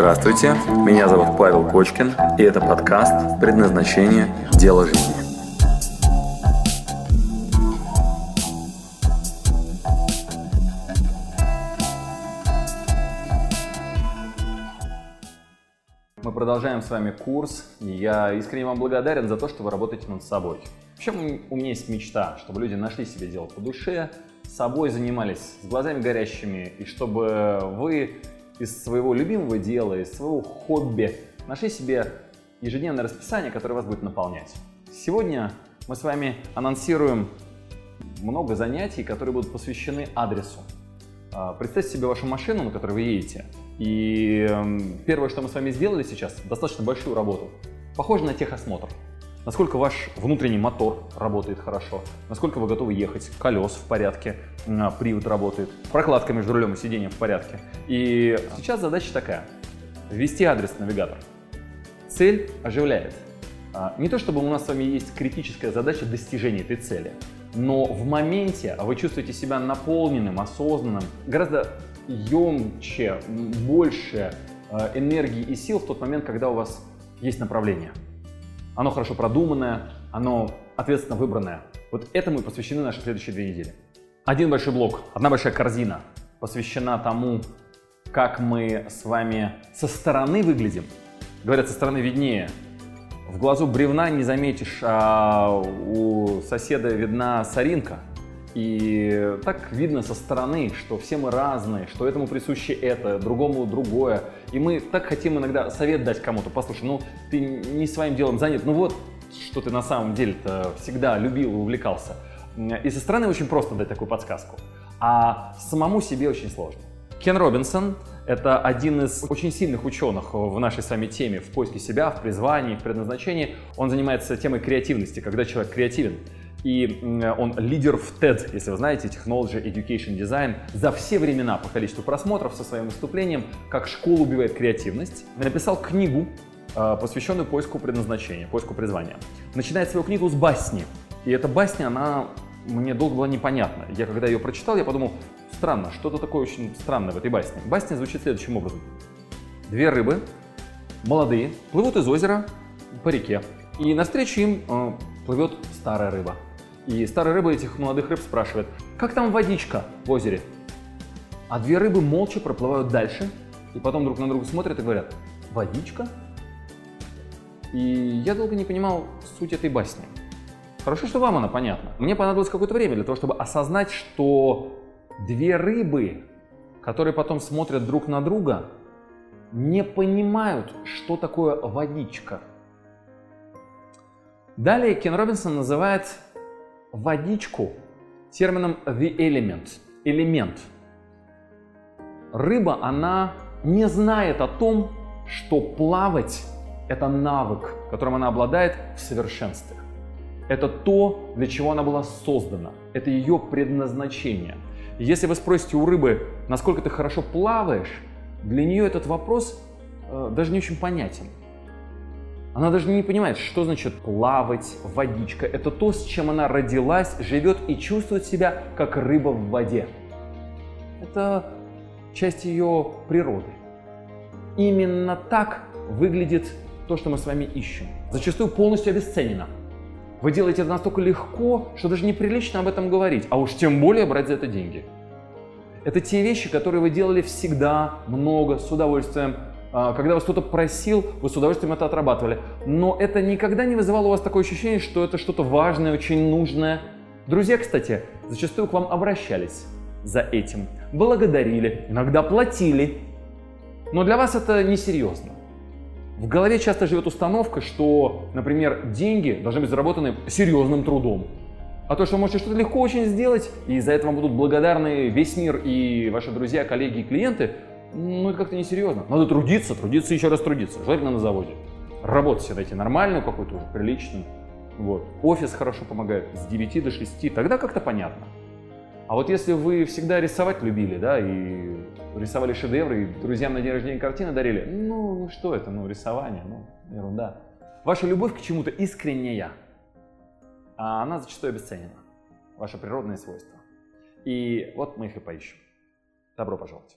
Здравствуйте, меня зовут Павел Кочкин, и это подкаст «Предназначение. Дело жизни». Мы продолжаем с вами курс, и я искренне вам благодарен за то, что вы работаете над собой. Вообще у меня есть мечта, чтобы люди нашли себе дело по душе, собой занимались с глазами горящими, и чтобы вы из своего любимого дела, из своего хобби нашли себе ежедневное расписание, которое вас будет наполнять. Сегодня мы с вами анонсируем много занятий, которые будут посвящены адресу. А, представьте себе вашу машину, на которой вы едете. И эм, первое, что мы с вами сделали сейчас, достаточно большую работу. Похоже на техосмотр. Насколько ваш внутренний мотор работает хорошо, насколько вы готовы ехать, колес в порядке, а, привод работает, прокладка между рулем и сиденьем в порядке. И сейчас задача такая – ввести адрес в навигатор. Цель оживляет. А, не то чтобы у нас с вами есть критическая задача достижения этой цели, но в моменте вы чувствуете себя наполненным, осознанным, гораздо емче, больше а, энергии и сил в тот момент, когда у вас есть направление – оно хорошо продуманное, оно ответственно выбранное. Вот этому и посвящены наши следующие две недели. Один большой блок, одна большая корзина посвящена тому, как мы с вами со стороны выглядим. Говорят, со стороны виднее. В глазу бревна не заметишь, а у соседа видна соринка – и так видно со стороны, что все мы разные, что этому присуще это, другому другое. И мы так хотим иногда совет дать кому-то. Послушай, ну ты не своим делом занят, ну вот что ты на самом деле-то всегда любил и увлекался. И со стороны очень просто дать такую подсказку, а самому себе очень сложно. Кен Робинсон – это один из очень сильных ученых в нашей с вами теме в поиске себя, в призвании, в предназначении. Он занимается темой креативности, когда человек креативен. И он лидер в TED, если вы знаете, Technology Education Design, за все времена по количеству просмотров со своим выступлением «Как школа убивает креативность». Написал книгу, а, посвященную поиску предназначения, поиску призвания. Начинает свою книгу с басни. И эта басня, она мне долго была непонятна. Я когда ее прочитал, я подумал, странно, что-то такое очень странное в этой басне. Басня звучит следующим образом. Две рыбы, молодые, плывут из озера по реке. И навстречу им э, плывет старая рыба. И старая рыба этих молодых рыб спрашивает, как там водичка в озере? А две рыбы молча проплывают дальше, и потом друг на друга смотрят и говорят, водичка? И я долго не понимал суть этой басни. Хорошо, что вам она понятна. Мне понадобилось какое-то время для того, чтобы осознать, что две рыбы, которые потом смотрят друг на друга, не понимают, что такое водичка. Далее Кен Робинсон называет водичку термином the element, элемент. Рыба, она не знает о том, что плавать – это навык, которым она обладает в совершенстве. Это то, для чего она была создана. Это ее предназначение. если вы спросите у рыбы, насколько ты хорошо плаваешь, для нее этот вопрос э, даже не очень понятен. Она даже не понимает, что значит плавать, водичка. Это то, с чем она родилась, живет и чувствует себя, как рыба в воде. Это часть ее природы. Именно так выглядит то, что мы с вами ищем. Зачастую полностью обесценено. Вы делаете это настолько легко, что даже неприлично об этом говорить, а уж тем более брать за это деньги. Это те вещи, которые вы делали всегда, много, с удовольствием, когда вас кто-то просил, вы с удовольствием это отрабатывали. Но это никогда не вызывало у вас такое ощущение, что это что-то важное, очень нужное. Друзья, кстати, зачастую к вам обращались за этим, благодарили, иногда платили. Но для вас это несерьезно. В голове часто живет установка, что, например, деньги должны быть заработаны серьезным трудом. А то, что вы можете что-то легко очень сделать, и за это вам будут благодарны весь мир и ваши друзья, коллеги и клиенты, ну, это как-то несерьезно. Надо трудиться, трудиться еще раз трудиться. Желательно на заводе. Работу себе найти нормальную какую-то уже, приличную. Вот. Офис хорошо помогает с 9 до 6, тогда как-то понятно. А вот если вы всегда рисовать любили, да, и рисовали шедевры, и друзьям на день рождения картины дарили, ну, ну что это, ну, рисование, ну, ерунда. Ваша любовь к чему-то искренняя, а она зачастую обесценена. Ваше природное свойство. И вот мы их и поищем. Добро пожаловать.